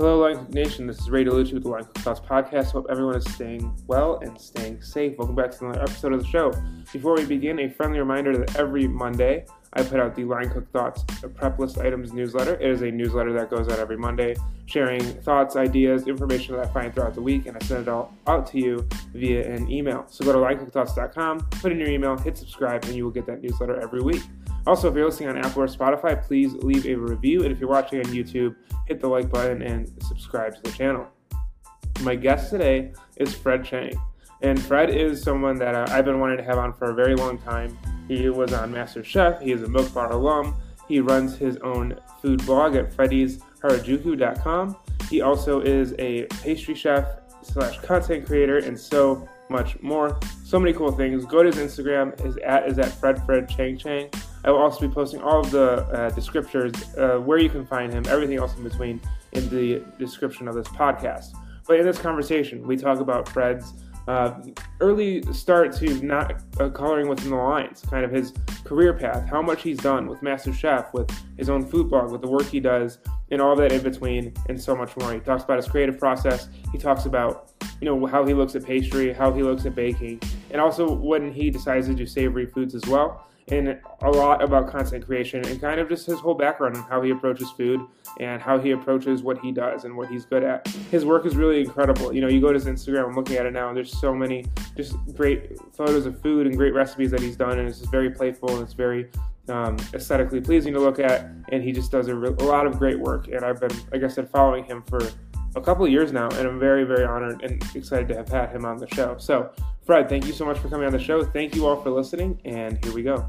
Hello, Line Cook Nation. This is Ray DeLucci with the Line Cook Thoughts Podcast. Hope everyone is staying well and staying safe. Welcome back to another episode of the show. Before we begin, a friendly reminder that every Monday I put out the Line Cook Thoughts Prep List Items newsletter. It is a newsletter that goes out every Monday, sharing thoughts, ideas, information that I find throughout the week, and I send it all out to you via an email. So go to linecookthoughts.com, put in your email, hit subscribe, and you will get that newsletter every week. Also, if you're listening on Apple or Spotify, please leave a review. And if you're watching on YouTube, hit the like button and subscribe to the channel. My guest today is Fred Chang. And Fred is someone that uh, I've been wanting to have on for a very long time. He was on MasterChef, he is a Milk Bar alum. He runs his own food blog at freddysharajuku.com. He also is a pastry chef slash content creator and so much more. So many cool things. Go to his Instagram. His at is at Fred Fred Chang Chang. I will also be posting all of the uh, descriptors, uh, where you can find him, everything else in between, in the description of this podcast. But in this conversation, we talk about Fred's uh, early start to not uh, coloring within the lines, kind of his career path, how much he's done with MasterChef, with his own food blog, with the work he does, and all that in between, and so much more. He talks about his creative process. He talks about you know how he looks at pastry, how he looks at baking, and also when he decides to do savory foods as well and a lot about content creation and kind of just his whole background and how he approaches food and how he approaches what he does and what he's good at. His work is really incredible. You know, you go to his Instagram, I'm looking at it now, and there's so many just great photos of food and great recipes that he's done, and it's just very playful and it's very um, aesthetically pleasing to look at. And he just does a, re- a lot of great work. And I've been, like I said, following him for a couple of years now, and I'm very, very honored and excited to have had him on the show. So, Fred, thank you so much for coming on the show. Thank you all for listening, and here we go.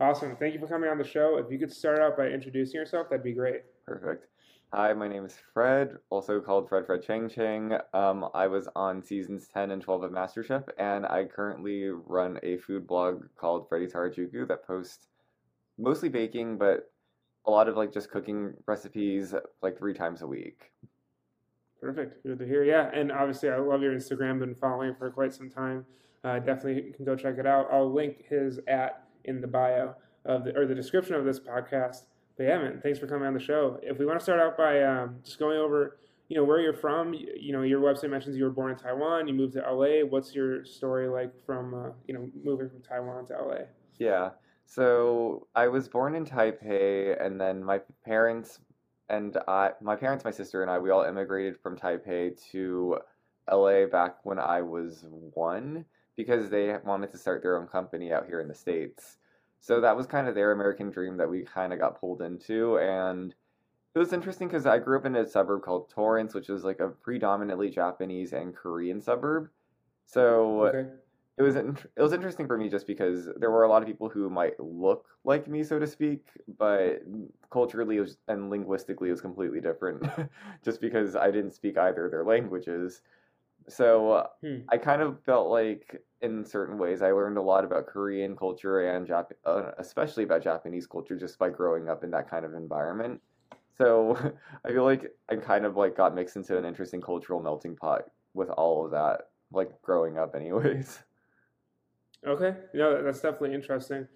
Awesome. Thank you for coming on the show. If you could start out by introducing yourself, that'd be great. Perfect. Hi, my name is Fred, also called Fred Fred Chang Chang. Um, I was on seasons 10 and 12 of MasterChef, and I currently run a food blog called Freddy's Harajuku that posts mostly baking, but a lot of like just cooking recipes like three times a week. Perfect. Good to hear. Yeah, and obviously I love your Instagram. Been following for quite some time. Uh, definitely can go check it out. I'll link his at in the bio of the or the description of this podcast. But yeah, man, thanks for coming on the show. If we want to start out by um, just going over, you know, where you're from. You know, your website mentions you were born in Taiwan. You moved to LA. What's your story like from uh, you know moving from Taiwan to LA? Yeah. So I was born in Taipei, and then my parents and I, my parents, my sister, and I, we all immigrated from Taipei to LA back when I was one because they wanted to start their own company out here in the States. So that was kind of their American dream that we kind of got pulled into. And it was interesting because I grew up in a suburb called Torrance, which was like a predominantly Japanese and Korean suburb. So okay it was it was interesting for me just because there were a lot of people who might look like me, so to speak, but culturally and linguistically it was completely different, just because I didn't speak either of their languages. So hmm. I kind of felt like, in certain ways, I learned a lot about Korean culture and Jap- uh, especially about Japanese culture just by growing up in that kind of environment. So I feel like I kind of like got mixed into an interesting cultural melting pot with all of that, like growing up, anyways. Okay, no, that's definitely interesting.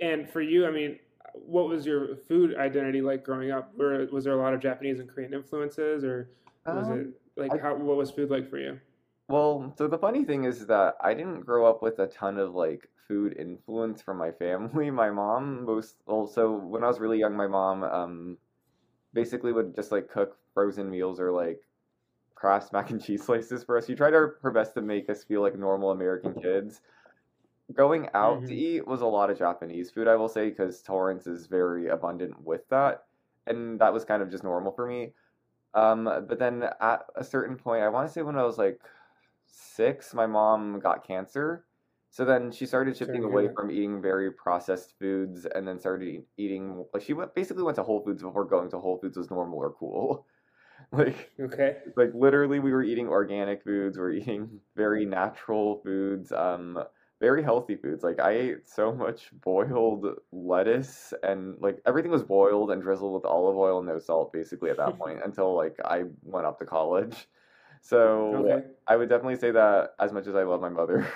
And for you, I mean, what was your food identity like growing up? Were, was there a lot of Japanese and Korean influences, or was um, it like I, how? What was food like for you? Well, so the funny thing is that I didn't grow up with a ton of like food influence from my family. My mom most also when I was really young, my mom um, basically would just like cook frozen meals or like Kraft mac and cheese slices for us. She tried her, her best to make us feel like normal American kids going out mm-hmm. to eat was a lot of Japanese food, I will say, because Torrance is very abundant with that. And that was kind of just normal for me. Um, but then at a certain point, I want to say when I was like six, my mom got cancer. So then she started shifting away from eating very processed foods and then started eat- eating like she went basically went to Whole Foods before going to Whole Foods was normal or cool. like Okay. like literally we were eating organic foods, we are eating very natural foods, um very healthy foods. Like I ate so much boiled lettuce and like everything was boiled and drizzled with olive oil and no salt basically at that point until like I went up to college. So Okay. I would definitely say that as much as I love my mother,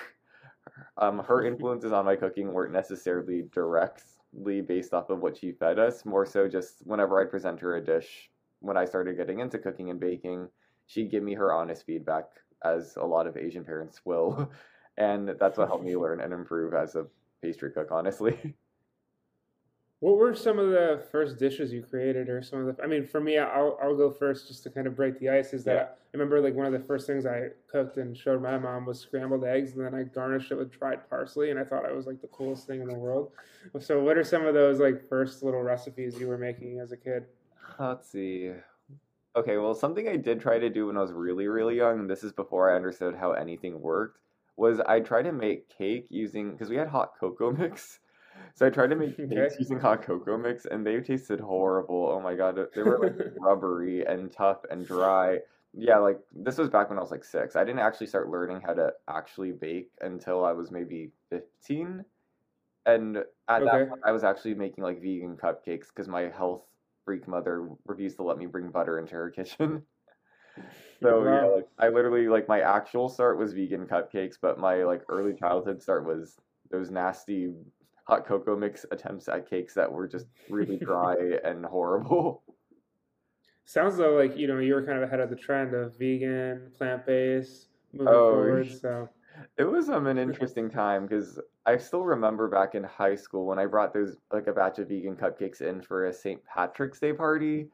um, her influences on my cooking weren't necessarily directly based off of what she fed us, more so just whenever I'd present her a dish when I started getting into cooking and baking, she'd give me her honest feedback, as a lot of Asian parents will. And that's what helped me learn and improve as a pastry cook, honestly. What were some of the first dishes you created, or some of the? I mean, for me, I'll I'll go first just to kind of break the ice. Is that Yeah. I remember like one of the first things I cooked and showed my mom was scrambled eggs, and then I garnished it with dried parsley, and I thought it was like the coolest thing in the world. So, what are some of those like first little recipes you were making as a kid? Let's see. Okay, well, something I did try to do when I was really, really young, and this is before I understood how anything worked, was I tried to make cake using, because we had hot cocoa mix. So I tried to make Okay. cakes using hot cocoa mix, and they tasted horrible. Oh my God, they were like rubbery and tough and dry. Yeah, like this was back when I was like six. I didn't actually start learning how to actually bake until I was maybe 15. And at that point, I was actually making like vegan cupcakes because my health freak mother refused to let me bring butter into her kitchen. So yeah, like I literally like my actual start was vegan cupcakes, but my like early childhood start was those nasty hot cocoa mix attempts at cakes that were just really dry and horrible. Sounds though like you know you were kind of ahead of the trend of vegan, plant based, moving Oh, forward. So It was um an interesting time because I still remember back in high school when I brought those like a batch of vegan cupcakes in for a St. Patrick's Day party.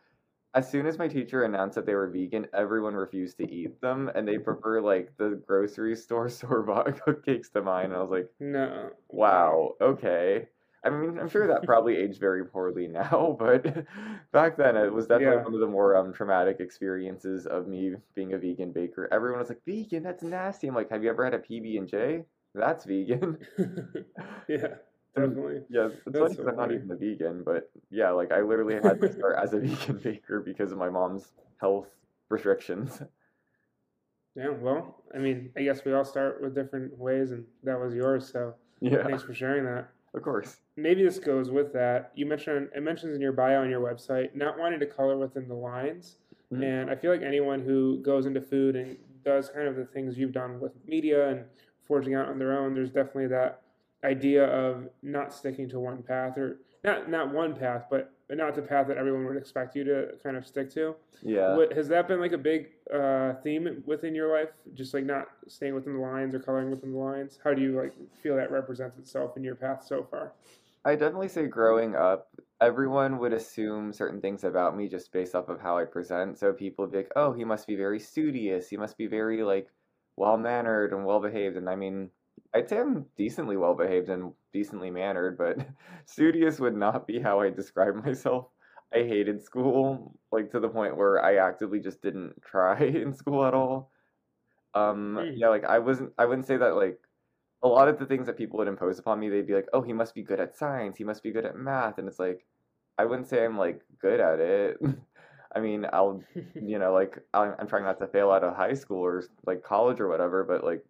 As soon as my teacher announced that they were vegan, everyone refused to eat them, and they prefer like the grocery store store bought cupcakes to mine. And I was like, no, wow, okay. I mean, I'm sure that probably aged very poorly now, but back then it was definitely Yeah. one of the more um, traumatic experiences of me being a vegan baker. Everyone was like, "Vegan? That's nasty." I'm like, "Have you ever had a PB and J? That's vegan." yeah, definitely. yeah, it's That's funny so I'm not even a vegan, but yeah, like I literally had to start as a vegan baker because of my mom's health restrictions. Yeah, well, I mean, I guess we all start with different ways, and that was yours. So Yeah, thanks for sharing that. of course. Maybe this goes with that. You mentioned it mentions in your bio on your website not wanting to color within the lines, Mhm. and I feel like anyone who goes into food and does kind of the things you've done with media and forging out on their own, there's definitely that idea of not sticking to one path or not not one path, but not the path that everyone would expect you to kind of stick to. Yeah. What, has that been like a big uh, theme within your life? Just like not staying within the lines or coloring within the lines. How do you like feel that represents itself in your path so far? I definitely say growing up, everyone would assume certain things about me just based off of how I present. So people would be like, oh, he must be very studious. He must be very, like, well mannered and well behaved. And I mean, I'd say I'm decently well behaved and decently mannered, but studious would not be how I describe myself. I hated school, like, to the point where I actively just didn't try in school at all. Um, Hmm. yeah, like, I wasn't, I wouldn't say that, like, a lot of the things that people would impose upon me, they'd be like, "Oh, he must be good at science. He must be good at math." And it's like, I wouldn't say I'm like good at it. I mean, I'll, you know, like I'm, I'm trying not to fail out of high school or like college or whatever. But like,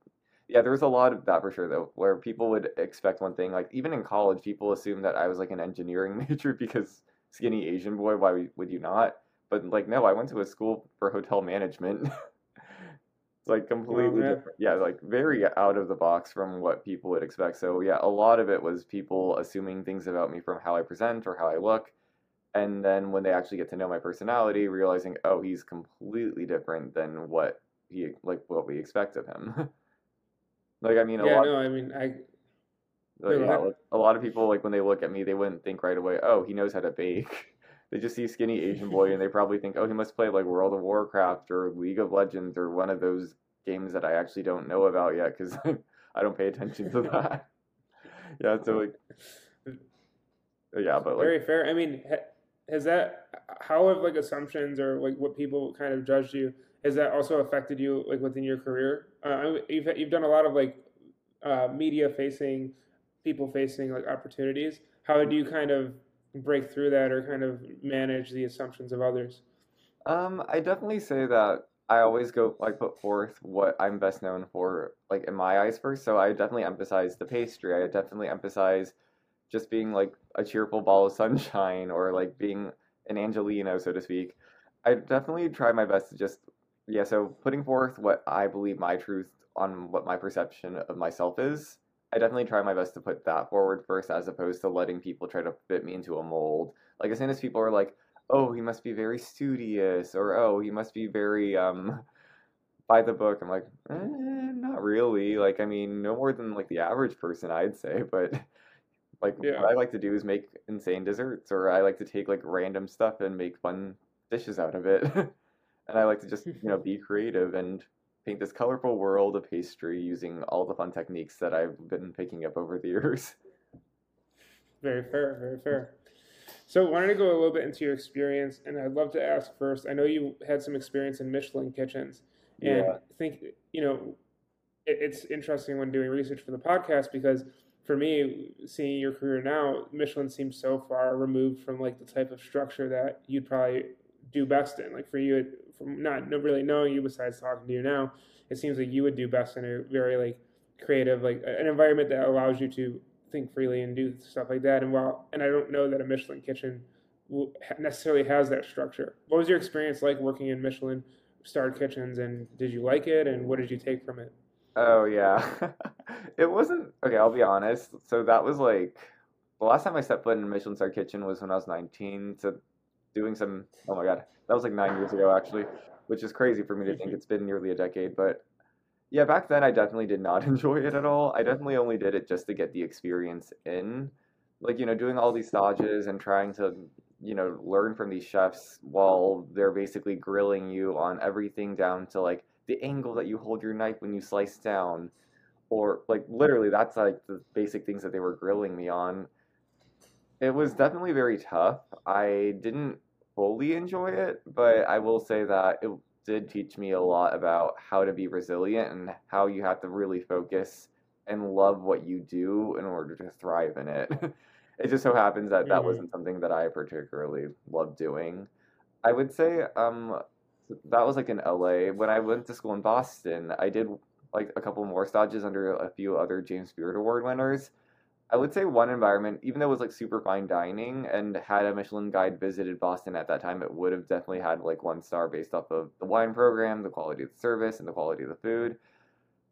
yeah, there was a lot of that for sure though, where people would expect one thing. Like even in college, people assume that I was like an engineering major because skinny Asian boy. Why would- would you not? But like, no, I went to a school for hotel management. It's like oh, completely yeah. different. Yeah, like very out of the box from what people would expect. So yeah, a lot of it was people assuming things about me from how I present or how I look. And then when they actually get to know my personality, realizing, oh, he's completely different than what he like what we expect of him. like I mean a yeah, lot no, I mean, I like, yeah, like, a lot of people like when they look at me, they wouldn't think right away, oh, he knows how to bake. They just see skinny Asian boy and they probably think, oh, he must play like World of Warcraft or League of Legends or one of those games that I actually don't know about yet because I don't pay attention to that. yeah, so like, yeah, but like, very fair. I mean, has that? how have like assumptions or like what people kind of judged you has that also affected you like within your career? Uh, you've you've done a lot of like uh, media facing, people facing like opportunities. How do you kind of break through that or kind of manage the assumptions of others? Um, I definitely say that I always go like put forth what I'm best known for, like in my eyes first. So I definitely emphasize the pastry. I definitely emphasize just being like a cheerful ball of sunshine or like being an Angeleno, so to speak. I definitely try my best to just yeah. So putting forth what I believe my truth on what my perception of myself is. I definitely try my best to put that forward first, as opposed to letting people try to fit me into a mold. Like as soon as people are like, oh, he must be very studious, or oh, he must be very um by the book. I'm like, eh, not really. Like, I mean, no more than like the average person, I'd say. But like, yeah. what I like to do is make insane desserts, or I like to take like random stuff and make fun dishes out of it. and I like to just you know be creative and paint this colorful world of pastry using all the fun techniques that I've been picking up over the years. Very fair, very fair. So, I wanted to go a little bit into your experience, and I'd love to ask first. I know you had some experience in Michelin kitchens, and yeah. I think you know it, it's interesting when doing research for the podcast because for me, seeing your career now, Michelin seems so far removed from like the type of structure that you'd probably do best in. Like for you, from not really knowing you besides talking to you now, it seems like you would do best in a very like creative, like an environment that allows you to think freely and do stuff like that. And while and I don't know that a Michelin kitchen necessarily has that structure. What was your experience like working in Michelin starred kitchens, and did you like it? And what did you take from it? Oh yeah, it wasn't okay. I'll be honest. So that was like the last time I stepped foot in a Michelin star kitchen was when I was 19. So doing some. Oh my god, that was like nine years ago actually, which is crazy for me to think it's been nearly a decade. But yeah, back then I definitely did not enjoy it at all. I definitely only did it just to get the experience in. Like, you know, doing all these stages and trying to, you know, learn from these chefs while they're basically grilling you on everything down to like the angle that you hold your knife when you slice down. Or like literally that's like the basic things that they were grilling me on. It was definitely very tough. I didn't fully enjoy it, but I will say that it did teach me a lot about how to be resilient and how you have to really focus and love what you do in order to thrive in it. it just so happens that that mm-hmm. wasn't something that I particularly loved doing. I would say um, that was like in LA. When I went to school in Boston, I did like a couple more stages under a few other James Beard Award winners. I would say one environment, even though it was like super fine dining and had a Michelin guide visited Boston at that time, it would have definitely had like one star based off of the wine program, the quality of the service, and the quality of the food.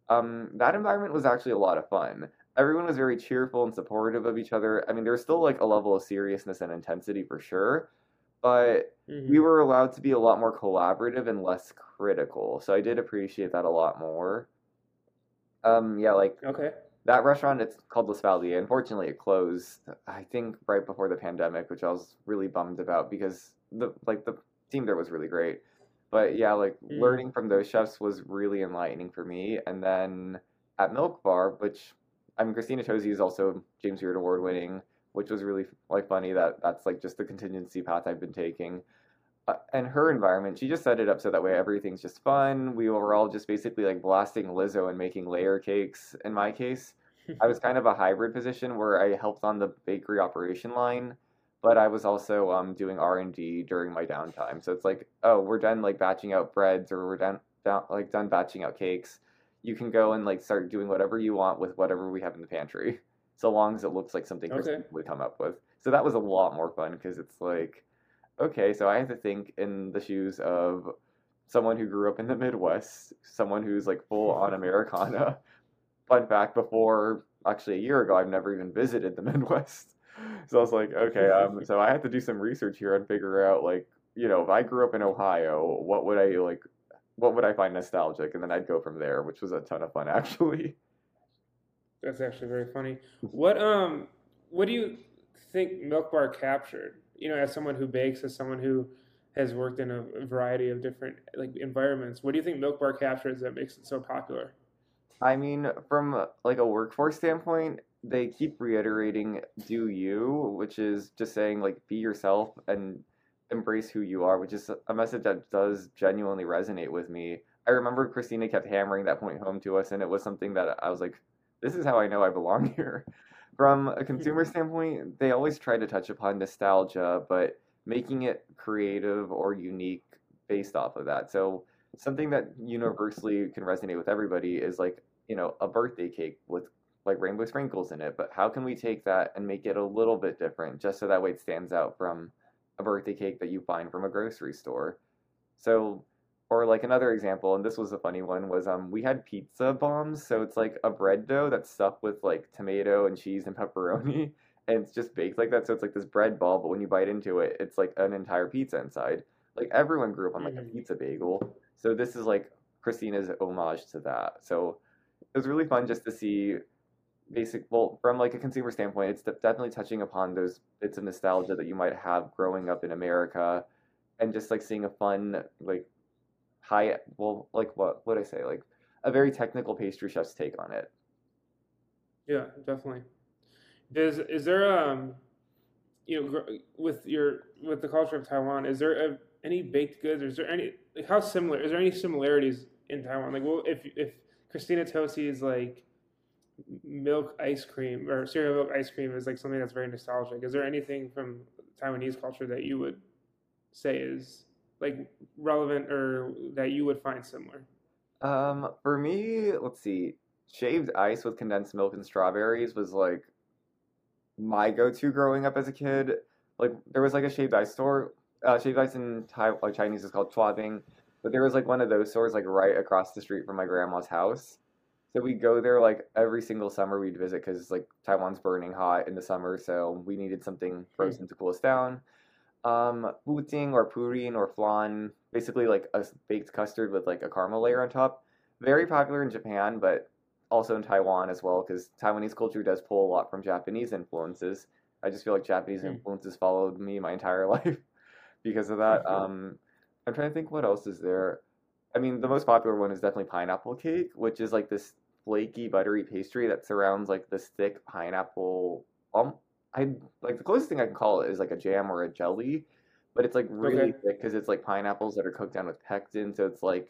Um, that environment was actually a lot of fun. Everyone was very cheerful and supportive of each other. I mean, there's still like a level of seriousness and intensity for sure, but mm-hmm. we were allowed to be a lot more collaborative and less critical. So I did appreciate that a lot more. Um, yeah, like okay that restaurant it's called L'Espalier. Unfortunately, it closed. I think right before the pandemic, which I was really bummed about because the like the team there was really great. But yeah, like mm. learning from those chefs was really enlightening for me. And then at Milk Bar, which I mean, Christina Tosi is also James Beard Award winning, which was really like funny that that's like just the contingency path I've been taking. Uh, and her environment, she just set it up so that way everything's just fun. We were all just basically like blasting Lizzo and making layer cakes. In my case, I was kind of a hybrid position where I helped on the bakery operation line, but I was also um, doing R and D during my downtime. So it's like, oh, we're done like batching out breads or we're done, down, like done batching out cakes. You can go and like start doing whatever you want with whatever we have in the pantry, so long as it looks like something okay. would come up with. So that was a lot more fun because it's like okay, so I have to think in the shoes of someone who grew up in the Midwest, someone who's like full on Americana. Fun fact: before actually a year ago, I've never even visited the Midwest. So I was like, okay, um, so I had to do some research here and figure out like, you know, if I grew up in Ohio, what would I like? What would I find nostalgic? And then I'd go from there, which was a ton of fun actually. That's actually very funny. What um, what do you think Milk Bar captured? You know, as someone who bakes, as someone who has worked in a variety of different like environments, what do you think Milk Bar captures that makes it so popular? I mean, from like a workforce standpoint, they keep reiterating "do you," which is just saying like be yourself and embrace who you are, which is a message that does genuinely resonate with me. I remember Christina kept hammering that point home to us, and it was something that I was like, this is how I know I belong here. From a mm-hmm. consumer standpoint, they always try to touch upon nostalgia, but making it creative or unique based off of that. So something that universally can resonate with everybody is like, you know, a birthday cake with like rainbow sprinkles in it. But how can we take that and make it a little bit different just so that way it stands out from a birthday cake that you find from a grocery store? So or like another example, and this was a funny one, was um we had pizza bombs. So it's like a bread dough that's stuffed with like tomato and cheese and pepperoni, and it's just baked like that. So it's like this bread ball, but when you bite into it, it's like an entire pizza inside. Like everyone grew up on like a Mhm. pizza bagel, so this is like Christina's homage to that. So it was really fun just to see basic well from like a consumer standpoint it's definitely touching upon those bits of nostalgia that you might have growing up in america and just like seeing a fun like high well like what what i say like a very technical pastry chef's take on it Yeah, definitely. Does is there um, you know, with your with the culture of Taiwan, is there a, any baked goods? Or is there any like how similar? Is there any similarities in Taiwan? Like, well, if if Christina Tosi's like milk ice cream or cereal milk ice cream is like something that's very nostalgic. Is there anything from Taiwanese culture that you would say is like relevant or that you would find similar? um for me let's see. Shaved ice with condensed milk and strawberries was like my go-to growing up as a kid. Like there was like a shaved ice store uh, shaved ice in Thai, like chinese is called chuabing but there was like one of those stores like right across the street from my grandma's house. So we go there like every single summer we'd visit because like taiwan's burning hot in the summer so we needed something frozen to cool us down um puting or purin or flan basically like a baked custard with like a caramel layer on top. Very popular in japan but also in taiwan as well because taiwanese culture does pull a lot from japanese influences. I just feel like japanese Hmm. influences followed me my entire life because of that. Um i'm trying to think what else is there. I mean the most popular one is definitely pineapple cake which is like this flaky buttery pastry that surrounds like this thick pineapple um i like the closest thing i can call it is like a jam or a jelly but it's like really Okay. thick because it's like pineapples that are cooked down with pectin so it's like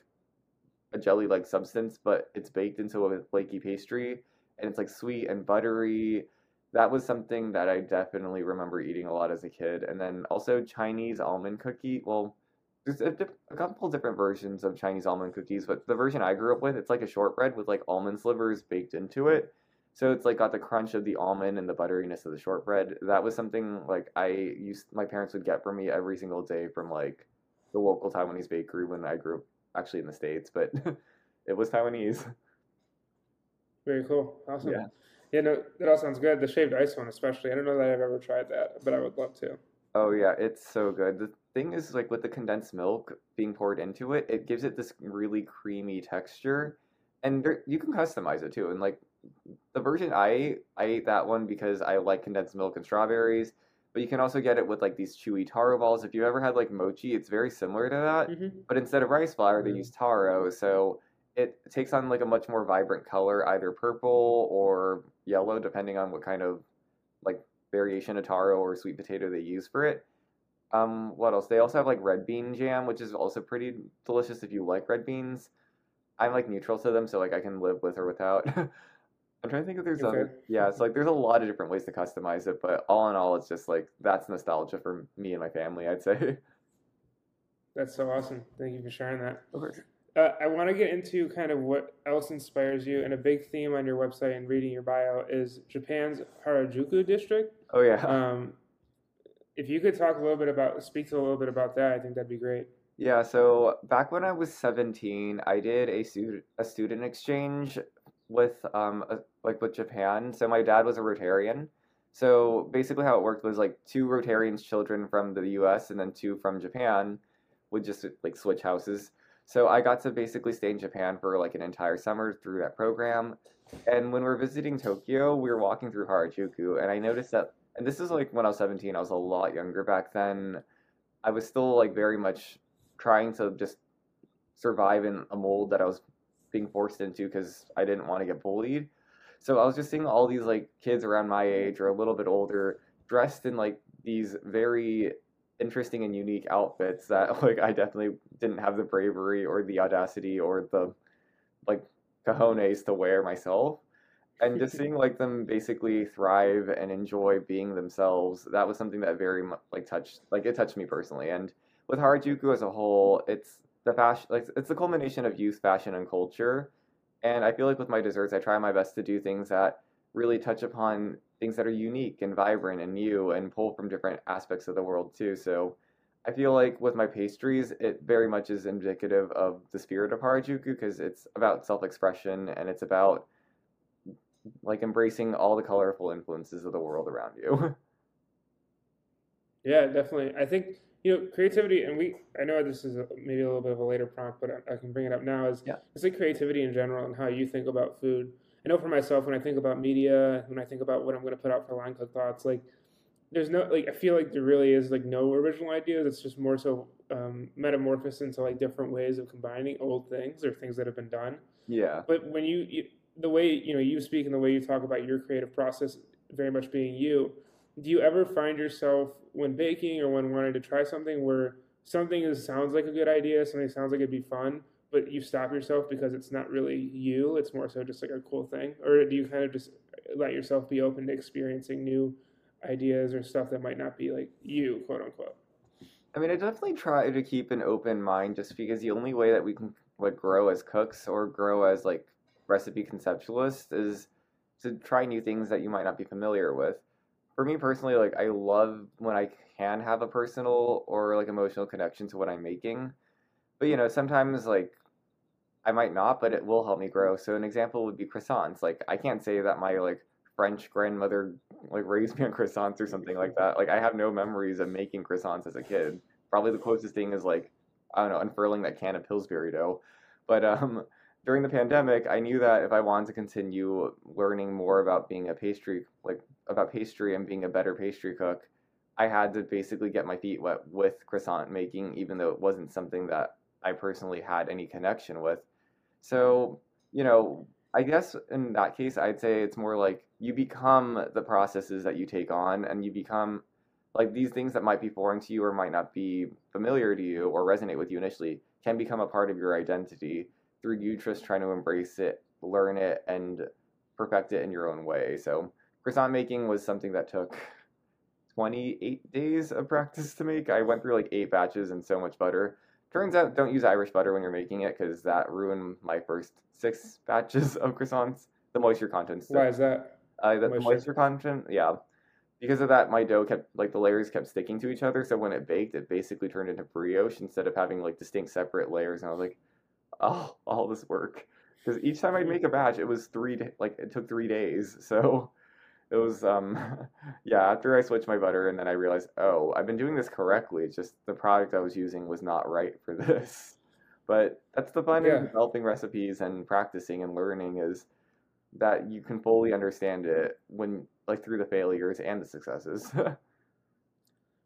a jelly like substance but it's baked into a flaky pastry and it's like sweet and buttery that was something that i definitely remember eating a lot as a kid and then also chinese almond cookie well there's a, a couple different versions of chinese almond cookies but the version i grew up with it's like a shortbread with like almond slivers baked into it so it's like got the crunch of the almond and the butteriness of the shortbread. That was something like I used my parents would get for me every single day from like the local Taiwanese bakery when I grew up actually in the States, but it was Taiwanese. Very cool. Awesome. Yeah. Yeah, no, that all sounds good. The shaved ice one, especially. I don't know that I've ever tried that, but I would love to. Oh yeah, it's so good. The thing is like with the condensed milk being poured into it, it gives it this really creamy texture. And there, you can customize it too. And like the version I I ate that one because I like condensed milk and strawberries, but you can also get it with like these chewy taro balls. If you've ever had like mochi, it's very similar to that. hmm But instead of rice flour, they Mhm. use taro, so it takes on like a much more vibrant color, either purple or yellow, depending on what kind of like variation of taro or sweet potato they use for it. Um, what else? They also have like red bean jam, which is also pretty delicious if you like red beans. I'm like neutral to them, so like I can live with or without. I'm trying to think if there's Okay. other. Yeah, it's like there's a lot of different ways to customize it, but all in all, it's just like that's nostalgia for me and my family. I'd say. That's so awesome. Thank you for sharing that. Okay. Uh, I want to get into kind of what else inspires you, and a big theme on your website and reading your bio is Japan's Harajuku district. Oh yeah. Um, if you could talk a little bit about, speak to a little bit about that, I think that'd be great. Yeah, so back when I was 17, I did a student a student exchange with um a, like with Japan. So my dad was a Rotarian. So basically how it worked was like two Rotarians children from the US and then two from Japan would just like switch houses. So I got to basically stay in Japan for like an entire summer through that program. And when we were visiting Tokyo, we were walking through Harajuku and I noticed that and this is like when I was 17, I was a lot younger back then. I was still like very much trying to just survive in a mold that I was being forced into because I didn't want to get bullied. So I was just seeing all these like kids around my age or a little bit older dressed in like these very interesting and unique outfits that like I definitely didn't have the bravery or the audacity or the like cojones to wear myself. And just seeing like them basically thrive and enjoy being themselves, that was something that very much like touched like it touched me personally. And with Harajuku as a whole, it's the fashion like it's the culmination of youth fashion and culture. And I feel like with my desserts, I try my best to do things that really touch upon things that are unique and vibrant and new and pull from different aspects of the world too. So I feel like with my pastries, it very much is indicative of the spirit of Harajuku because it's about self expression and it's about like embracing all the colorful influences of the world around you. yeah, definitely. I think you know creativity, and we I know this is a, maybe a little bit of a later prompt, but I, I can bring it up now. Is yeah. it's like creativity in general and how you think about food. I know for myself when I think about media, when I think about what I'm going to put out for Line Cook Thoughts, like there's no like I feel like there really is like no original ideas. It's just more so um, metamorphosis into like different ways of combining old things or things that have been done. Yeah. But when you, you the way you know you speak and the way you talk about your creative process very much being you, do you ever find yourself when baking or when wanting to try something where something is, sounds like a good idea, something sounds like it'd be fun, but you stop yourself because it's not really you. It's more so just like a cool thing, or do you kind of just let yourself be open to experiencing new ideas or stuff that might not be like you, quote unquote? I mean, I definitely try to keep an open mind, just because the only way that we can like grow as cooks or grow as like recipe conceptualists is to try new things that you might not be familiar with. For me personally, like I love when I can have a personal or like emotional connection to what I'm making. But you know, sometimes like I might not, but it will help me grow. So an example would be croissants. Like I can't say that my like French grandmother like raised me on croissants or something like that. Like I have no memories of making croissants as a kid. Probably the closest thing is like I don't know, unfurling that can of Pillsbury dough. But um during the pandemic, I knew that if I wanted to continue learning more about being a pastry like about pastry and being a better pastry cook, I had to basically get my feet wet with croissant making even though it wasn't something that I personally had any connection with. So, you know, I guess in that case, I'd say it's more like you become the processes that you take on, and you become like these things that might be foreign to you or might not be familiar to you or resonate with you initially can become a part of your identity through you just trying to embrace it, learn it, and perfect it in your own way. So, croissant making was something that took 28 days of practice to make. I went through like eight batches and so much butter. Turns out, don't use Irish butter when you're making it because that ruined my first six batches of croissants. The moisture content. Why is that? Uh, the moisture. moisture content, yeah. Because of that, my dough kept like the layers kept sticking to each other. So when it baked, it basically turned into brioche instead of having like distinct separate layers. And I was like, oh, all this work. Because each time I'd make a batch, it was three like it took three days. So it was um yeah after i switched my butter and then i realized oh i've been doing this correctly it's just the product i was using was not right for this but that's the fun yeah. in developing recipes and practicing and learning is that you can fully understand it when like through the failures and the successes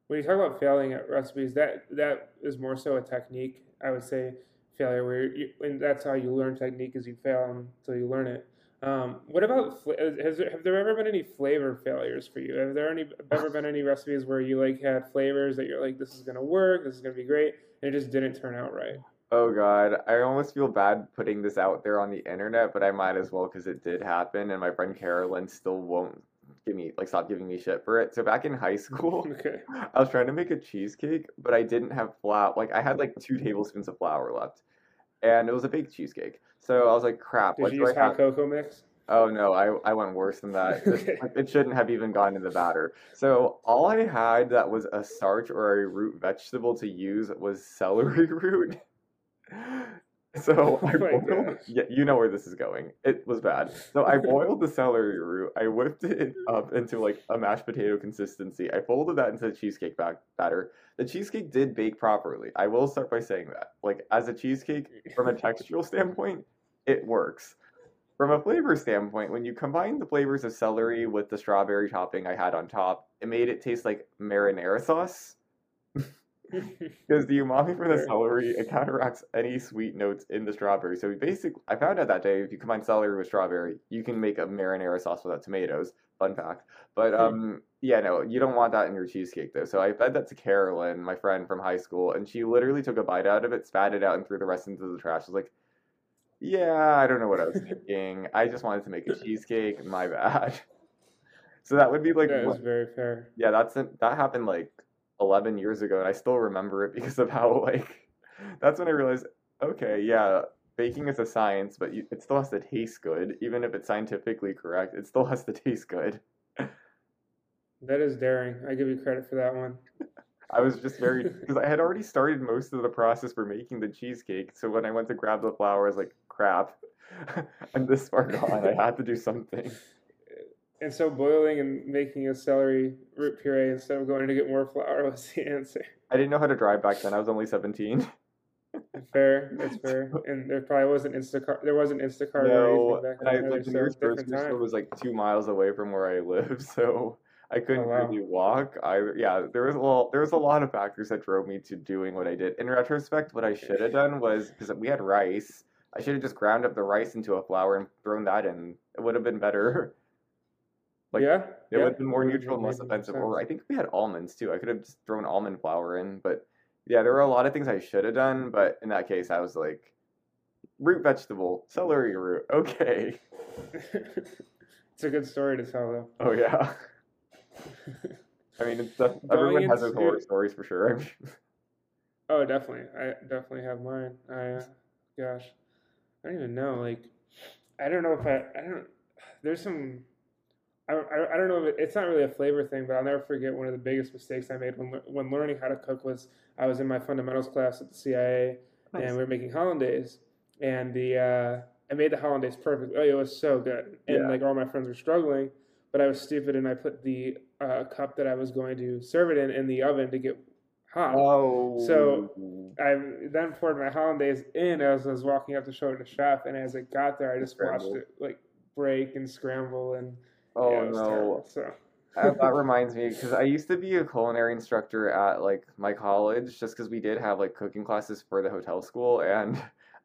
when you talk about failing at recipes that that is more so a technique i would say failure where you, and that's how you learn technique is you fail until you learn it um, what about has there, have there ever been any flavor failures for you? Have there any ever been any recipes where you like had flavors that you're like this is gonna work, this is gonna be great, and it just didn't turn out right? Oh god, I almost feel bad putting this out there on the internet, but I might as well because it did happen, and my friend Carolyn still won't give me like stop giving me shit for it. So back in high school, okay. I was trying to make a cheesecake, but I didn't have flour. Like I had like two tablespoons of flour left, and it was a baked cheesecake. So I was like, crap. Did what you use hot cocoa mix? Oh no, I, I went worse than that. okay. It shouldn't have even gone in the batter. So all I had that was a starch or a root vegetable to use was celery root. So oh I boiled, yeah, you know where this is going. It was bad. So I boiled the celery root. I whipped it up into like a mashed potato consistency. I folded that into the cheesecake back batter. The cheesecake did bake properly. I will start by saying that. Like as a cheesecake, from a textural standpoint, it works. From a flavor standpoint, when you combine the flavors of celery with the strawberry topping I had on top, it made it taste like marinara sauce. Because the umami from the celery it counteracts any sweet notes in the strawberry. So basically, I found out that day if you combine celery with strawberry, you can make a marinara sauce without tomatoes. fun fact. But um, yeah, no, you don't want that in your cheesecake though. So I fed that to Carolyn, my friend from high school, and she literally took a bite out of it, spat it out, and threw the rest into the trash. I was like, yeah, I don't know what I was thinking. I just wanted to make a cheesecake. My bad. So that would be like, That is what- very fair. yeah, that's that happened like 11 years ago, and I still remember it because of how like that's when I realized, okay, yeah, baking is a science, but you, it still has to taste good, even if it's scientifically correct. It still has to taste good. That is daring. I give you credit for that one. I was just very because I had already started most of the process for making the cheesecake. So when I went to grab the flour, I was like, crap, I'm this far gone. I had to do something. And so boiling and making a celery root puree instead of going to get more flour was the answer. I didn't know how to drive back then. I was only 17. Fair, that's fair. And there probably wasn't Instacart. There wasn't Instacart No, back and I, then. like the so nearest different grocery store was like two miles away from where I live, so I oh, couldn't Oh, wow. really walk. I yeah, there was a lot, there was a lot of factors that drove me to doing what I did. In retrospect, what I should have done was because we had rice, I should have just ground up the rice into a flour and thrown that in. It would have been better. Like yeah, it yeah, would have been more neutral and less offensive. Or. I think we had almonds too. I could have just thrown almond flour in, but yeah, there were a lot of things I should have done. But in that case, I was like, root vegetable, celery root, okay. it's a good story to tell, though. Oh yeah. I mean, it's def- everyone has their horror stories for sure. Sure. Oh, definitely. I definitely have mine. I, uh, gosh, I don't even know. Like, I don't know if I, I don't. There's some. I, I, I don't know if it, it's not really a flavor thing, but I'll never forget one of the biggest mistakes I made when when learning how to cook was I was in my fundamentals class at the CIA Nice. and we were making hollandaise, and the uh, I made the hollandaise perfect. Oh, it was so good, and Yeah. like all my friends were struggling, but I was stupid and I put the uh, cup that I was going to serve it in in the oven to get hot. Oh. So, I then poured my hollandaise in as I was walking up to show it to the chef, and as it got there, I just watched it like break and scramble, and oh yeah, no. terrible. So Uh, that reminds me because I used to be a culinary instructor at like my college, just because we did have like cooking classes for the hotel school, and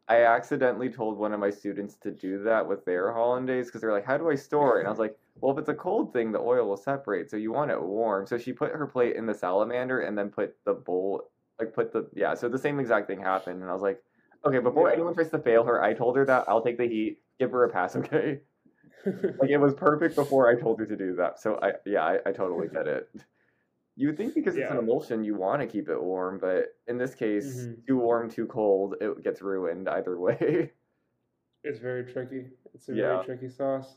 I accidentally told one of my students to do that with their hollandaise because they're like, "How do I store it?" And I was like, "Well, if it's a cold thing, the oil will separate, so you want it warm." So she put her plate in the salamander and then put the bowl, like put the yeah. So the same exact thing happened, and I was like, "Okay, before Yeah. anyone tries to fail her, I told her that I'll take the heat, give her a pass, okay?" Like it was perfect before I told you to do that. So I yeah, I, I totally get it. You would think because it's an emulsion, you want to keep it warm, but in this case, Mhm. too warm, too cold, it gets ruined either way. it's very tricky. It's a Yeah. very tricky sauce.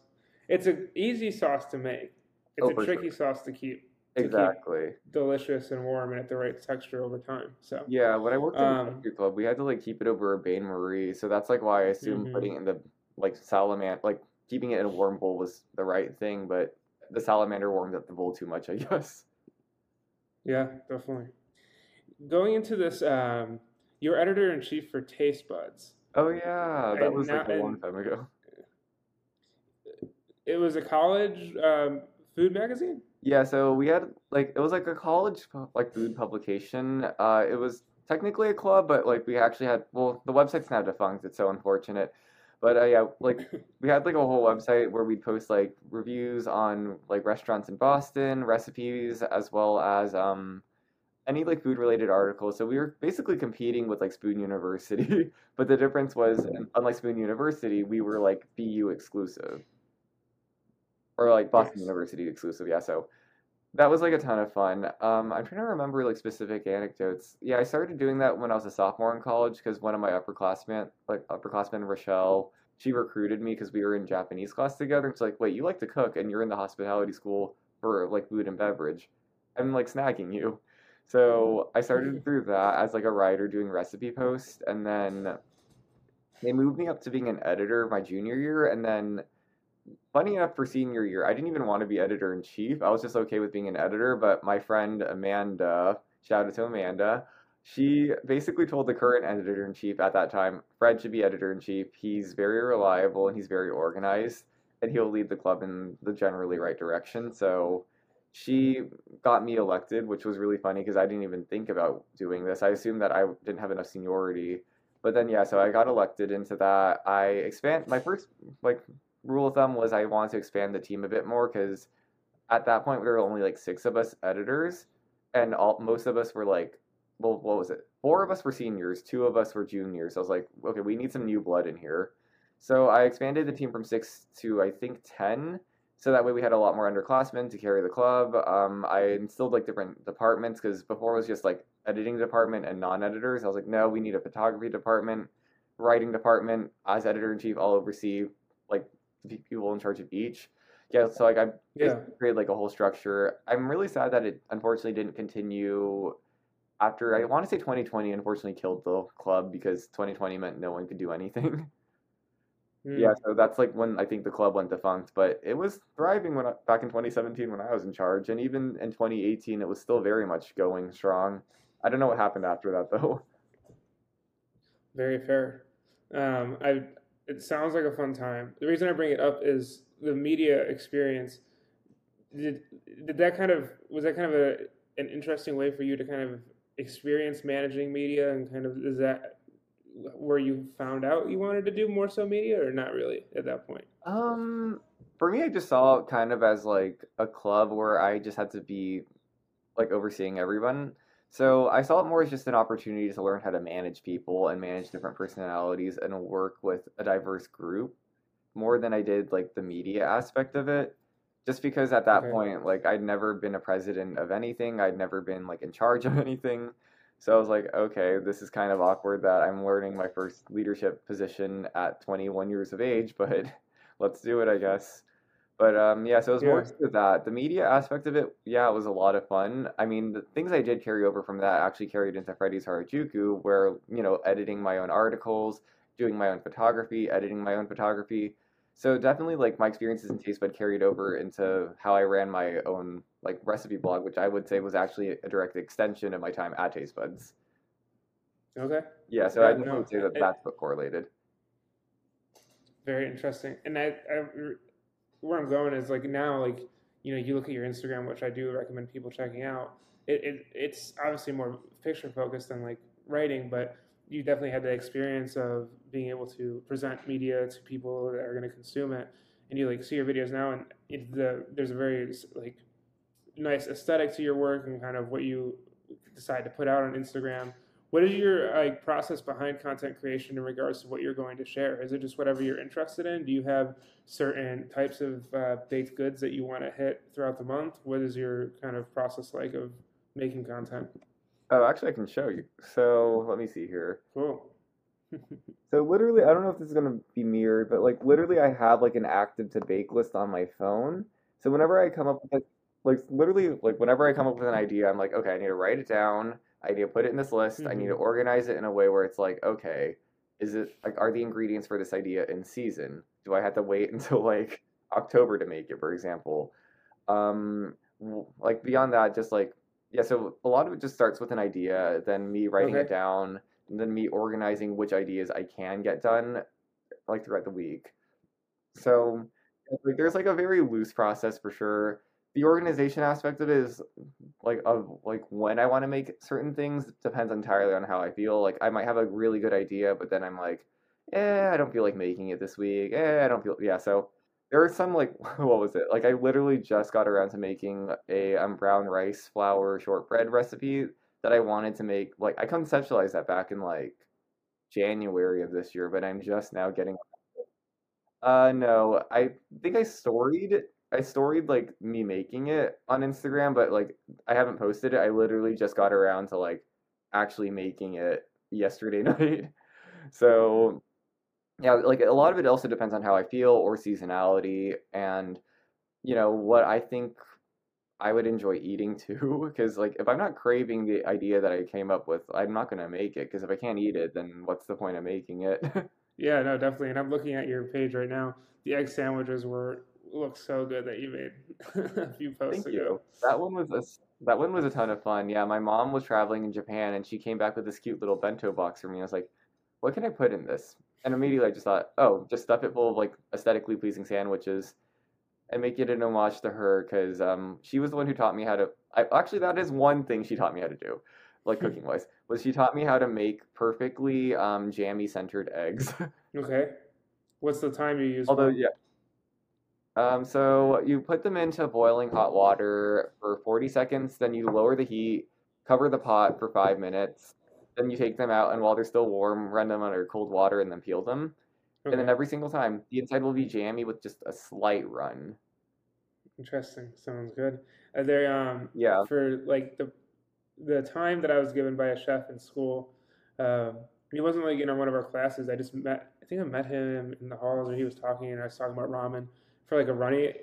It's an easy sauce to make. It's Oh, a tricky sure. sauce to keep keep- exactly. delicious and warm and at the right texture over time. So Yeah, when I worked in Um, the country club, we had to like keep it over a Bain Marie, so that's like why I assumed Mhm. putting it in the like salamander, like keeping it in a warm bowl was the right thing, but the salamander warmed up the bowl too much, I guess. yeah, definitely. Going into this, um, you're editor in chief for Taste Buds. Oh yeah, that And was like a long time ago. It was a college um, food magazine. Yeah, so we had like it was like a college like food publication. Uh, it was technically a club, but like we actually had well, the website's now defunct. It's so unfortunate. But uh, yeah, like we had like a whole website where we'd post like reviews on like restaurants in Boston, recipes, as well as um any like food related articles. So we were basically competing with like Spoon University, but the difference was unlike Spoon University, we were like BU exclusive. Or like Boston Nice. University exclusive, yeah. So that was like a ton of fun. Um, I'm trying to remember like specific anecdotes. Yeah, I started doing that when I was a sophomore in college because one of my upperclassmen, like upperclassmen Rochelle, she recruited me because we were in Japanese class together. It's like, wait, you like to cook and you're in the hospitality school for like food and beverage. I'm like snagging you. So I started through that as like a writer doing recipe posts, and then they moved me up to being an editor my junior year, and then funny enough for senior year, I didn't even want to be editor in chief. I was just okay with being an editor, but my friend Amanda, shout out to Amanda, she basically told the current editor in chief at that time, Fred should be editor in chief. He's very reliable and he's very organized, and he'll lead the club in the generally right direction. So she got me elected, which was really funny because I didn't even think about doing this. I assumed that I didn't have enough seniority. But then yeah, so I got elected into that. I expand my first like rule of thumb was I wanted to expand the team a bit more because at that point we were only like six of us editors, and all most of us were like, well, what was it? Four of us were seniors, two of us were juniors. I was like, okay, we need some new blood in here. So I expanded the team from six to I think ten. So that way we had a lot more underclassmen to carry the club. Um, I instilled like different departments because before it was just like editing department and non-editors. I was like, no, we need a photography department, writing department. As editor in chief, I'll oversee like people in charge of each. Yeah, so like I Yeah. created like a whole structure. I'm really sad that it unfortunately didn't continue after I want to say 2020 unfortunately killed the club because 2020 meant no one could do anything. Mm. Yeah, so that's like when I think the club went defunct, but it was thriving when I, back in 2017 when I was in charge, and even in 2018 it was still very much going strong. I don't know what happened after that though. Very fair. Um, I it sounds like a fun time. The reason I bring it up is the media experience. Did did that kind of was that kind of a an interesting way for you to kind of experience managing media and kind of is that where you found out you wanted to do more so media or not really at that point? Um, for me, I just saw it kind of as like a club where I just had to be like overseeing everyone. So I saw it more as just an opportunity to learn how to manage people and manage different personalities and work with a diverse group more than I did like the media aspect of it. Just because at that Okay. point, like I'd never been a president of anything, I'd never been like in charge of anything. So I was like, okay, this is kind of awkward that I'm learning my first leadership position at 21 years of age, but let's do it, I guess. But um, yeah, so it was more Yeah. to that. The media aspect of it, yeah, it was a lot of fun. I mean, the things I did carry over from that actually carried into Freddy's Harajuku, where, you know, editing my own articles, doing my own photography, editing my own photography. So definitely, like, my experiences in Tastebud carried over into how I ran my own, like, recipe blog, which I would say was actually a direct extension of my time at Tastebuds. Okay. Yeah, so Yeah, I no, would say that it- that's what correlated. Very interesting. And I, I, where I'm going is like now, like you know, you look at your Instagram, which I do recommend people checking out. It, it it's obviously more picture focused than like writing, but you definitely had the experience of being able to present media to people that are going to consume it. And you like see your videos now, and it, the there's a very like nice aesthetic to your work and kind of what you decide to put out on Instagram. What is your like process behind content creation in regards to what you're going to share? Is it just whatever you're interested in? Do you have certain types of uh, baked goods that you want to hit throughout the month? What is your kind of process like of making content? Oh, actually, I can show you. So let me see here. Cool. So literally, I don't know if this is gonna be mirrored, but like literally, I have like an active to bake list on my phone. So whenever I come up with like, like literally, like whenever I come up with an idea, I'm like, okay, I need to write it down. I need to put it in this list. I need to organize it in a way where it's like, okay, is it like are the ingredients for this idea in season? Do I have to wait until like October to make it, for example? Um, like beyond that, just like yeah. So a lot of it just starts with an idea, then me writing it down, and then me organizing which ideas I can get done, like throughout the week. So like, there's like a very loose process for sure. The organization aspect of it is like of like when I want to make certain things depends entirely on how I feel. Like I might have a really good idea, but then I'm like, eh, I don't feel like making it this week. Eh, I don't feel yeah. So there are some like what was it? Like I literally just got around to making a um, brown rice flour shortbread recipe that I wanted to make. Like I conceptualized that back in like January of this year, but I'm just now getting. Uh no, I think I storied I storied like me making it on Instagram, but like I haven't posted it. I literally just got around to like actually making it yesterday night. So yeah, like a lot of it also depends on how I feel or seasonality and you know what I think I would enjoy eating too because like if I'm not craving the idea that I came up with, I'm not going to make it because if I can't eat it, then what's the point of making it? Yeah, no, definitely. And I'm looking at your page right now. The egg sandwiches were look so good that you made a few posts Thank ago. you. That one was a that one was a ton of fun. Yeah, my mom was traveling in Japan and she came back with this cute little bento box for me. I was like, "What can I put in this?" And immediately I just thought, "Oh, just stuff it full of like aesthetically pleasing sandwiches." And make it an homage to her because um, she was the one who taught me how to. I, actually, that is one thing she taught me how to do, like Hmm. cooking wise, was she taught me how to make perfectly um, jammy centered eggs. Okay. What's the time you use? Although, for? yeah, Um, so you put them into boiling hot water for 40 seconds, then you lower the heat, cover the pot for five minutes, then you take them out, and while they're still warm, run them under cold water and then peel them. And then every single time, the inside will be jammy with just a slight run. Interesting. Sounds good. Are they um Yeah. for like the the time that I was given by a chef in school, um, he wasn't like in one of our classes. I just met. I think I met him in the halls, and he was talking, and I was talking about ramen for like a runny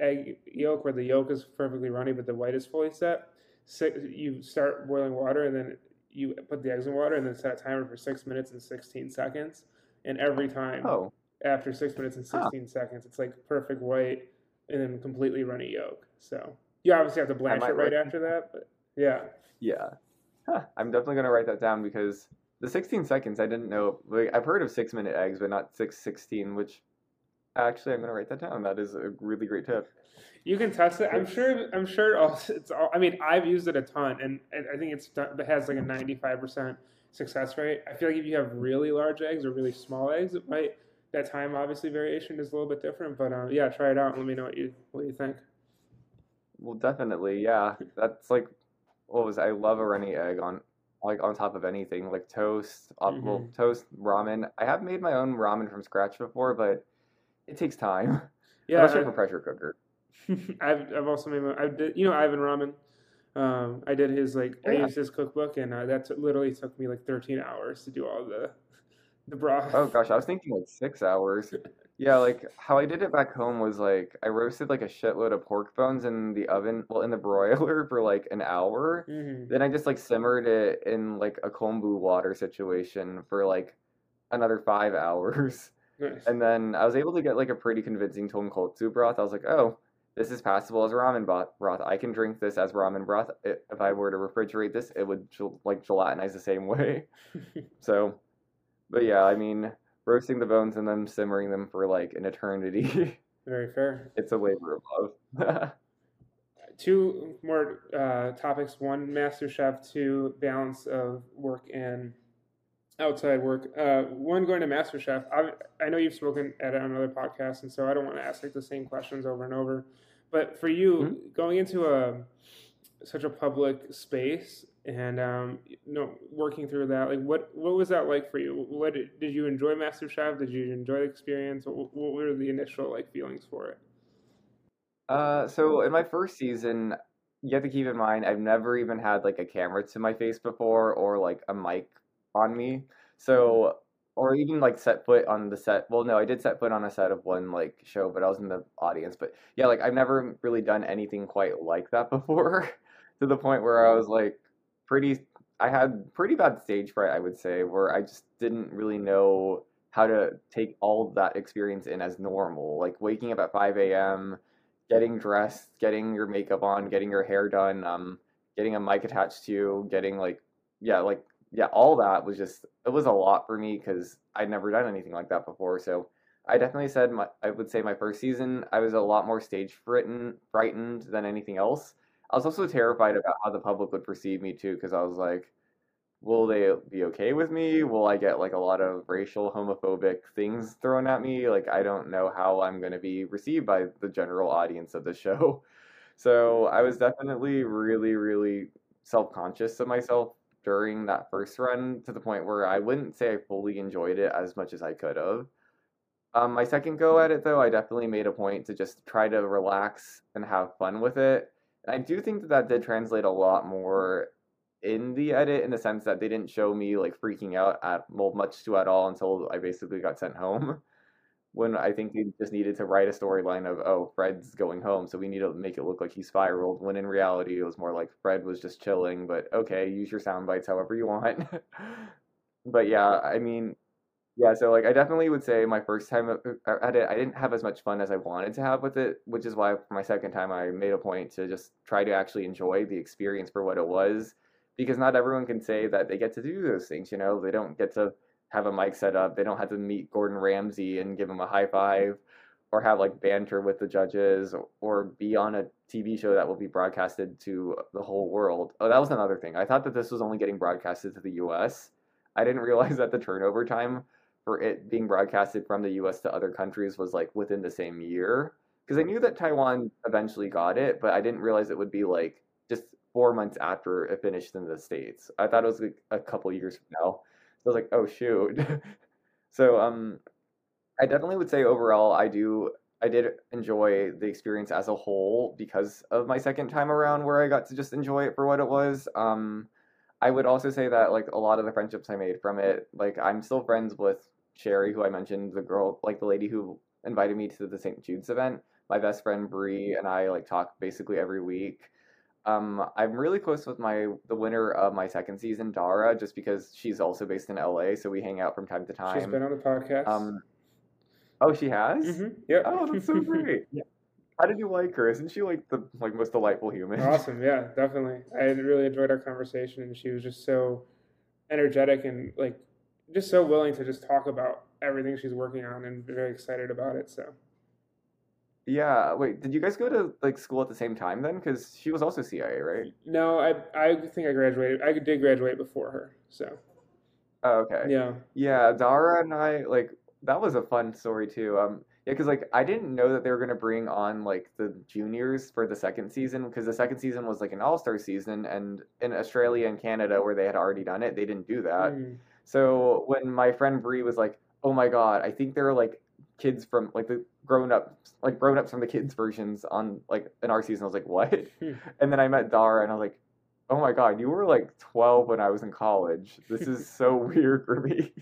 egg yolk, where the yolk is perfectly runny, but the white is fully set. So you start boiling water, and then you put the eggs in water, and then set a timer for six minutes and sixteen seconds. And every time Oh, after six minutes and Huh. 16 seconds. It's like perfect white and then completely runny yolk. So you obviously have to blanch it right after that, but yeah. yeah. Huh. I'm definitely gonna write that down because the 16 seconds I didn't know. Like I've heard of six minute eggs, but not six sixteen. Which actually I'm gonna write that down. That is a really great tip. You can test it. I'm sure. I'm sure it's all. I mean, I've used it a ton, and, I think it's done, it has like a 95 percent success rate. I feel like if you have really large eggs or really small eggs, it might that time obviously variation is a little bit different. But um, yeah, try it out and let me know what you what you think. Well, definitely, yeah. That's like what was I love a runny egg on like on top of anything like toast, uh, well, toast, ramen. I have made my own ramen from scratch before, but it takes time. Yeah, Unless you I- have a pressure cooker. I've I've also made my I did you know Ivan Ramen. Um, I did his like I Yeah. used his cookbook and uh, that t- literally took me like 13 hours to do all the the broth. Oh gosh, I was thinking like six hours. Yeah, like how I did it back home was like I roasted like a shitload of pork bones in the oven, well, in the broiler for like an hour. hmm Then I just like simmered it in like a kombu water situation for like another five hours. Nice. And then I was able to get like a pretty convincing tonkotsu broth. I was like, oh, this is passable as ramen broth. I can drink this as ramen broth. If I were to refrigerate this, it would gel- like gelatinize the same way. So, but yeah, I mean, roasting the bones and then simmering them for like an eternity. Very fair. it's a labor of love. Two more uh, topics. One, MasterChef. Two, balance of work and outside work. Uh, one, going to MasterChef. I, I know you've spoken at it on another podcast, and so I don't want to ask like the same questions over and over. But for you, Mhm. going into a such a public space and um, you know working through that, like what what was that like for you? What did, you enjoy MasterChef? Did you enjoy the experience? What, what were the initial like feelings for it? Uh, so in my first season, you have to keep in mind I've never even had like a camera to my face before or like a mic on me. So or even like set foot on the set. Well, no, I did set foot on a set of one like show, but I was in the audience. But yeah, like I've never really done anything quite like that before to the point where I was like pretty I had pretty bad stage fright, I would say, where I just didn't really know how to take all that experience in as normal. Like waking up at 5 a.m., getting dressed, getting your makeup on, getting your hair done, um, getting a mic attached to you, getting like, yeah, like, yeah, all that was just, it was a lot for me because I'd never done anything like that before. So I definitely said, my, I would say my first season, I was a lot more stage frightened, frightened than anything else. I was also terrified about how the public would perceive me too, because I was like, will they be okay with me? Will I get like a lot of racial homophobic things thrown at me? Like I don't know how I'm going to be received by the general audience of the show. So I was definitely really, really self-conscious of myself during that first run to the point where I wouldn't say I fully enjoyed it as much as I could have. Um, my second go at it though, I definitely made a point to just try to relax and have fun with it. And I do think that that did translate a lot more in the edit in the sense that they didn't show me like freaking out at well much to at all until I basically got sent home. When I think they just needed to write a storyline of oh Fred's going home, so we need to make it look like he spiraled. When in reality it was more like Fred was just chilling. But okay, use your sound bites however you want. but yeah, I mean, yeah. So like I definitely would say my first time at- at it, I didn't have as much fun as I wanted to have with it, which is why for my second time I made a point to just try to actually enjoy the experience for what it was because not everyone can say that they get to do those things. You know, they don't get to have a mic set up. They don't have to meet Gordon Ramsay and give him a high five, or have like banter with the judges, or be on a TV show that will be broadcasted to the whole world. Oh, that was another thing. I thought that this was only getting broadcasted to the U.S. I didn't realize that the turnover time for it being broadcasted from the U.S. to other countries was like within the same year. because I knew that Taiwan eventually got it, but I didn't realize it would be like just four months after it finished in the states. I thought it was like a couple years from now. So I was like, oh shoot. so um, I definitely would say overall, I do. I did enjoy the experience as a whole because of my second time around, where I got to just enjoy it for what it was. Um, I would also say that like a lot of the friendships I made from it, like I'm still friends with Sherry, who I mentioned, the girl, like the lady who invited me to the St. Jude's event. My best friend Bree and I like talk basically every week. Um, I'm really close with my the winner of my second season, Dara, just because she's also based in LA, so we hang out from time to time. She's been on the podcast. Um, oh, she has. hmm Yep. Oh, that's so great. How did you like her? Isn't she like the like most delightful human? Awesome. Yeah, definitely. I really enjoyed our conversation, and she was just so energetic and like just so willing to just talk about everything she's working on and very excited about it. So Yeah. Wait, did you guys go to like school at the same time then? Because she was also CIA, right? no, I I think I graduated. I did graduate before her. So Oh, okay. yeah. Yeah, Dara and I like that was a fun story too. Um, yeah, because like I didn't know that they were gonna bring on like the juniors for the second season because the second season was like an all star season, and in Australia and Canada where they had already done it, they didn't do that. Mm. So when my friend Bree was like, "Oh my god, I think there are like kids from like the grown up like grown ups from the kids versions on like in our season," I was like, "What?" Hmm. And then I met Dara, and I was like, "Oh my god, you were like 12 when I was in college. This is so weird for me."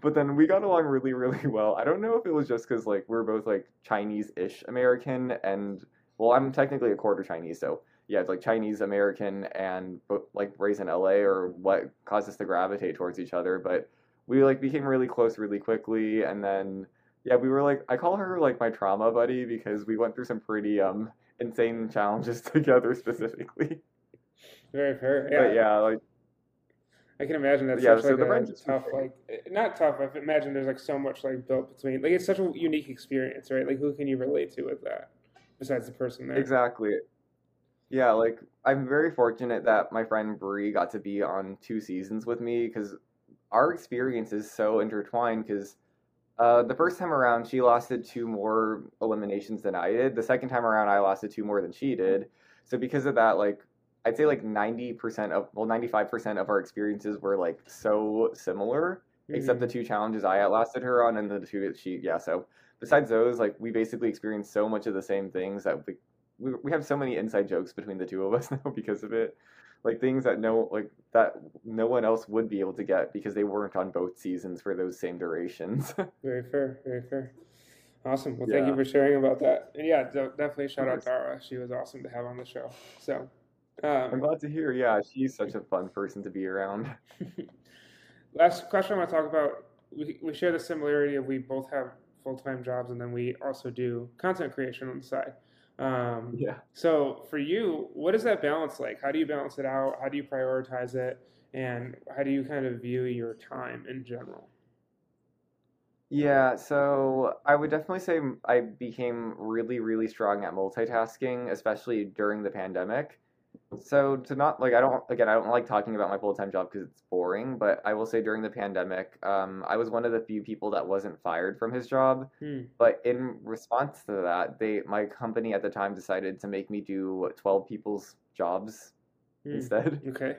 But then we got along really, really well. I don't know if it was just because like we're both like Chinese-ish American, and well, I'm technically a quarter Chinese, so yeah, it's like Chinese American and like raised in LA, or what caused us to gravitate towards each other. But we like became really close really quickly, and then yeah, we were like I call her like my trauma buddy because we went through some pretty um insane challenges together specifically. Very fair. But yeah, like I can imagine that's Yeah, such so like the a friendships tough, like eh, not tough. I imagine there's like so much like built between. Like it's such a unique experience, right? Like who can you relate to with that besides the person there? Exactly. Yeah, like I'm very fortunate that my friend Bree got to be on two seasons with me because our experience is so intertwined. Because uh, the first time around, she lasted two more eliminations than I did. The second time around, I lasted two more than she did. So because of that, like I'd say like 90% of well 95% of our experiences were like so similar except the two challenges I outlasted her on and the two that she yeah so besides those like we basically experienced so much of the same things that we we, we have so many inside jokes between the two of us now because of it like things that no like that no one else would be able to get because they weren't on both seasons for those same durations Very fair. Very fair. Awesome. Well, thank you for sharing about that. And yeah, de- definitely shout out. Dara. She was awesome to have on the show. So, i'm um, glad to hear yeah she's such a fun person to be around last question I want to talk about. We, we share the similarity of we both have full time jobs and then we also do content creation on the side. Um, yeah So for you, what is that balance like? How do you balance it out? How do you prioritize it? And how do you kind of view your time in general? Yeah, so I would definitely say I became really, really strong at multitasking, especially during the pandemic. So to not like I don't again I don't like talking about my full-time job because it's boring, but I will say during the pandemic, um, I was one of the few people that wasn't fired from his job. Hmm. But in response to that, they my company at the time decided to make me do 12 people's jobs Hmm. instead Okay.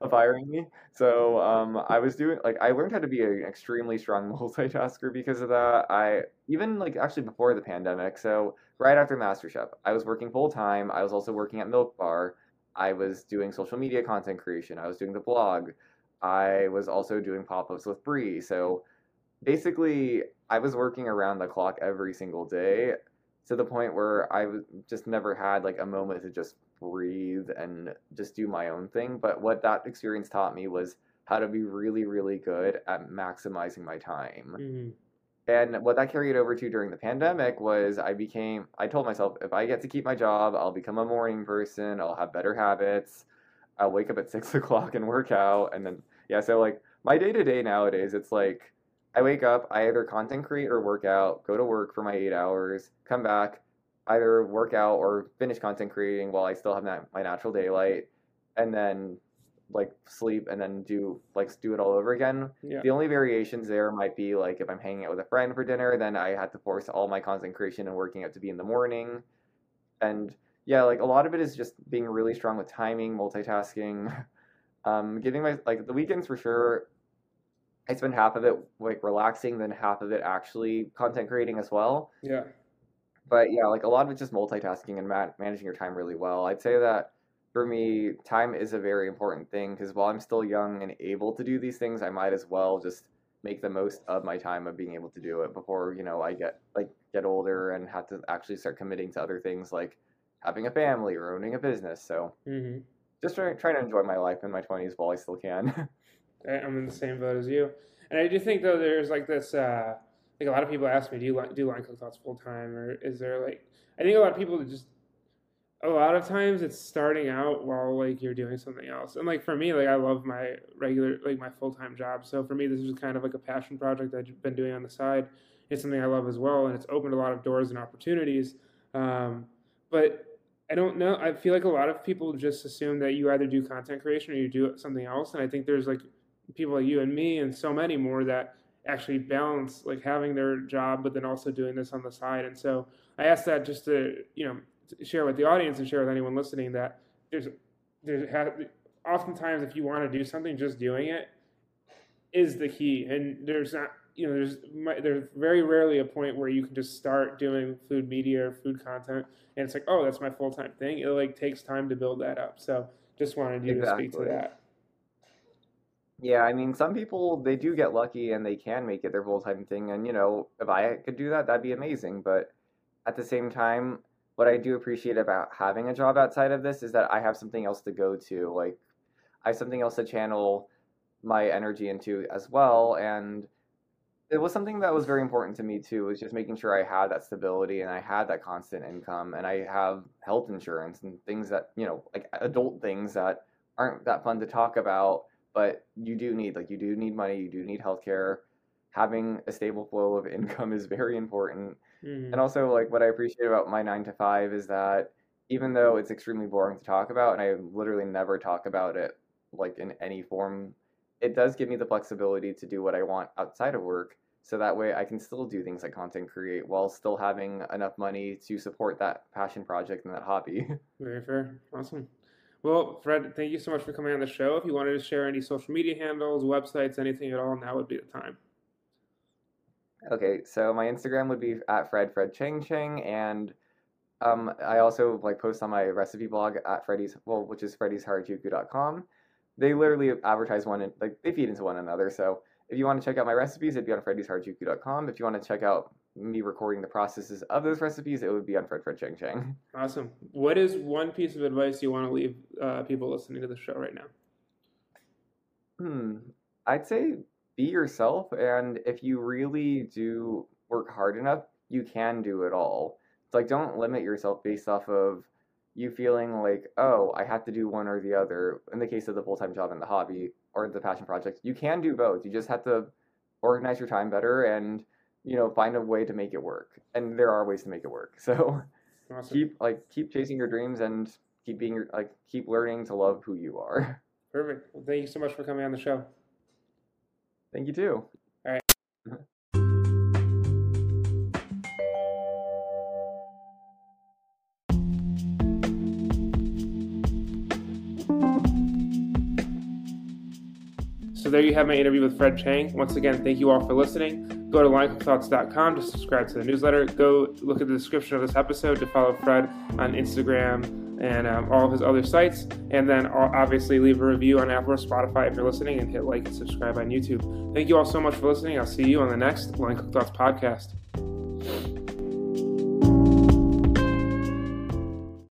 of hiring me. So um, I was doing like I learned how to be an extremely strong multitasker because of that. I even like actually before the pandemic. So right after MasterChef, I was working full time. I was also working at Milk Bar. I was doing social media content creation. I was doing the blog. I was also doing pop ups with Bree. So basically, I was working around the clock every single day to the point where I just never had like a moment to just breathe and just do my own thing. But what that experience taught me was how to be really, really good at maximizing my time. Mhm. And what that carried over to during the pandemic was I became, I told myself, if I get to keep my job, I'll become a morning person, I'll have better habits, I'll wake up at six o'clock and work out. And then, yeah, so like my day to day nowadays, it's like I wake up, I either content create or work out, go to work for my eight hours, come back, either work out or finish content creating while I still have my natural daylight, and then like sleep and then do like do it all over again. Yeah. The only variations there might be like if I'm hanging out with a friend for dinner, then I had to force all my content creation and working out to be in the morning. And yeah, like a lot of it is just being really strong with timing, multitasking, um, giving my like the weekends for sure. I spend half of it like relaxing, then half of it actually content creating as well. Yeah. But yeah, like a lot of it's just multitasking and ma- managing your time really well. I'd say that for me, time is a very important thing because while I'm still young and able to do these things, I might as well just make the most of my time of being able to do it before you know I get like get older and have to actually start committing to other things like having a family or owning a business. So Mm-hmm. just try, trying to enjoy my life in my 20s while I still can. I'm in the same boat as you. And I do think though there's like this uh like a lot of people ask me, do you do line cook thoughts full time or is there like I think a lot of people just a lot of times it's starting out while like you're doing something else. And like for me, like I love my regular like my full time job. So for me this is kind of like a passion project I've been doing on the side. It's something I love as well and it's opened a lot of doors and opportunities. Um, but I don't know. I feel like a lot of people just assume that you either do content creation or you do something else. And I think there's like people like you and me and so many more that actually balance like having their job but then also doing this on the side and so i asked that just to you know share with the audience and share with anyone listening that there's there's oftentimes if you want to do something just doing it is the key. And there's not you know there's there's very rarely a point where you can just start doing food media or food content and it's like oh that's my full-time thing. It like takes time to build that up. So just wanted you to speak to that. Yeah, I mean, some people they do get lucky and they can make it their full time thing, and you know, if I could do that, that'd be amazing. But at the same time, what I do appreciate about having a job outside of this is that I have something else to go to. Like, I have something else to channel my energy into as well, and it was something that was very important to me too. Was just making sure I had that stability and I had that constant income, and I have health insurance and things that you know, like adult things that aren't that fun to talk about but you do need like you do need money you do need healthcare having a stable flow of income is very important Mhm. and also like what i appreciate about my 9 to 5 is that even though it's extremely boring to talk about and i literally never talk about it like in any form it does give me the flexibility to do what i want outside of work so that way i can still do things like content create while still having enough money to support that passion project and that hobby Very fair. Awesome. Well, Fred, thank you so much for coming on the show. If you wanted to share any social media handles, websites, anything at all, now would be the time. Okay, so my Instagram would be at Fred Fred Chang Chang, and um, I also like post on my recipe blog at Freddy's well, which is freddysharajuku.com. They literally advertise one and like they feed into one another. So if you want to check out my recipes, it'd be on freddysharajuku.com. If you want to check out me recording the processes of those recipes, it would be on Fred Fred Chang Chang. Awesome. What is one piece of advice you want to leave uh, people listening to the show right now? Hmm. I'd say be yourself, and if you really do work hard enough, you can do it all. It's like don't limit yourself based off of you feeling like, oh, I have to do one or the other. In the case of the full time job and the hobby or the passion project, you can do both. You just have to organize your time better and you know find a way to make it work. And there are ways to make it work. So Awesome. keep like keep chasing your dreams and keep being like keep learning to love who you are. Perfect. Well, thank you so much for coming on the show. Thank you too. All right. Mm-hmm. So there you have my interview with Fred Chang. Once again, thank you all for listening. Go to linecookthoughts.com to subscribe to the newsletter. Go look at the description of this episode to follow Fred on Instagram and um, all of his other sites. And then uh, obviously leave a review on Apple or Spotify if you're listening and hit like and subscribe on YouTube. Thank you all so much for listening. I'll see you on the next Line Cook Thoughts podcast.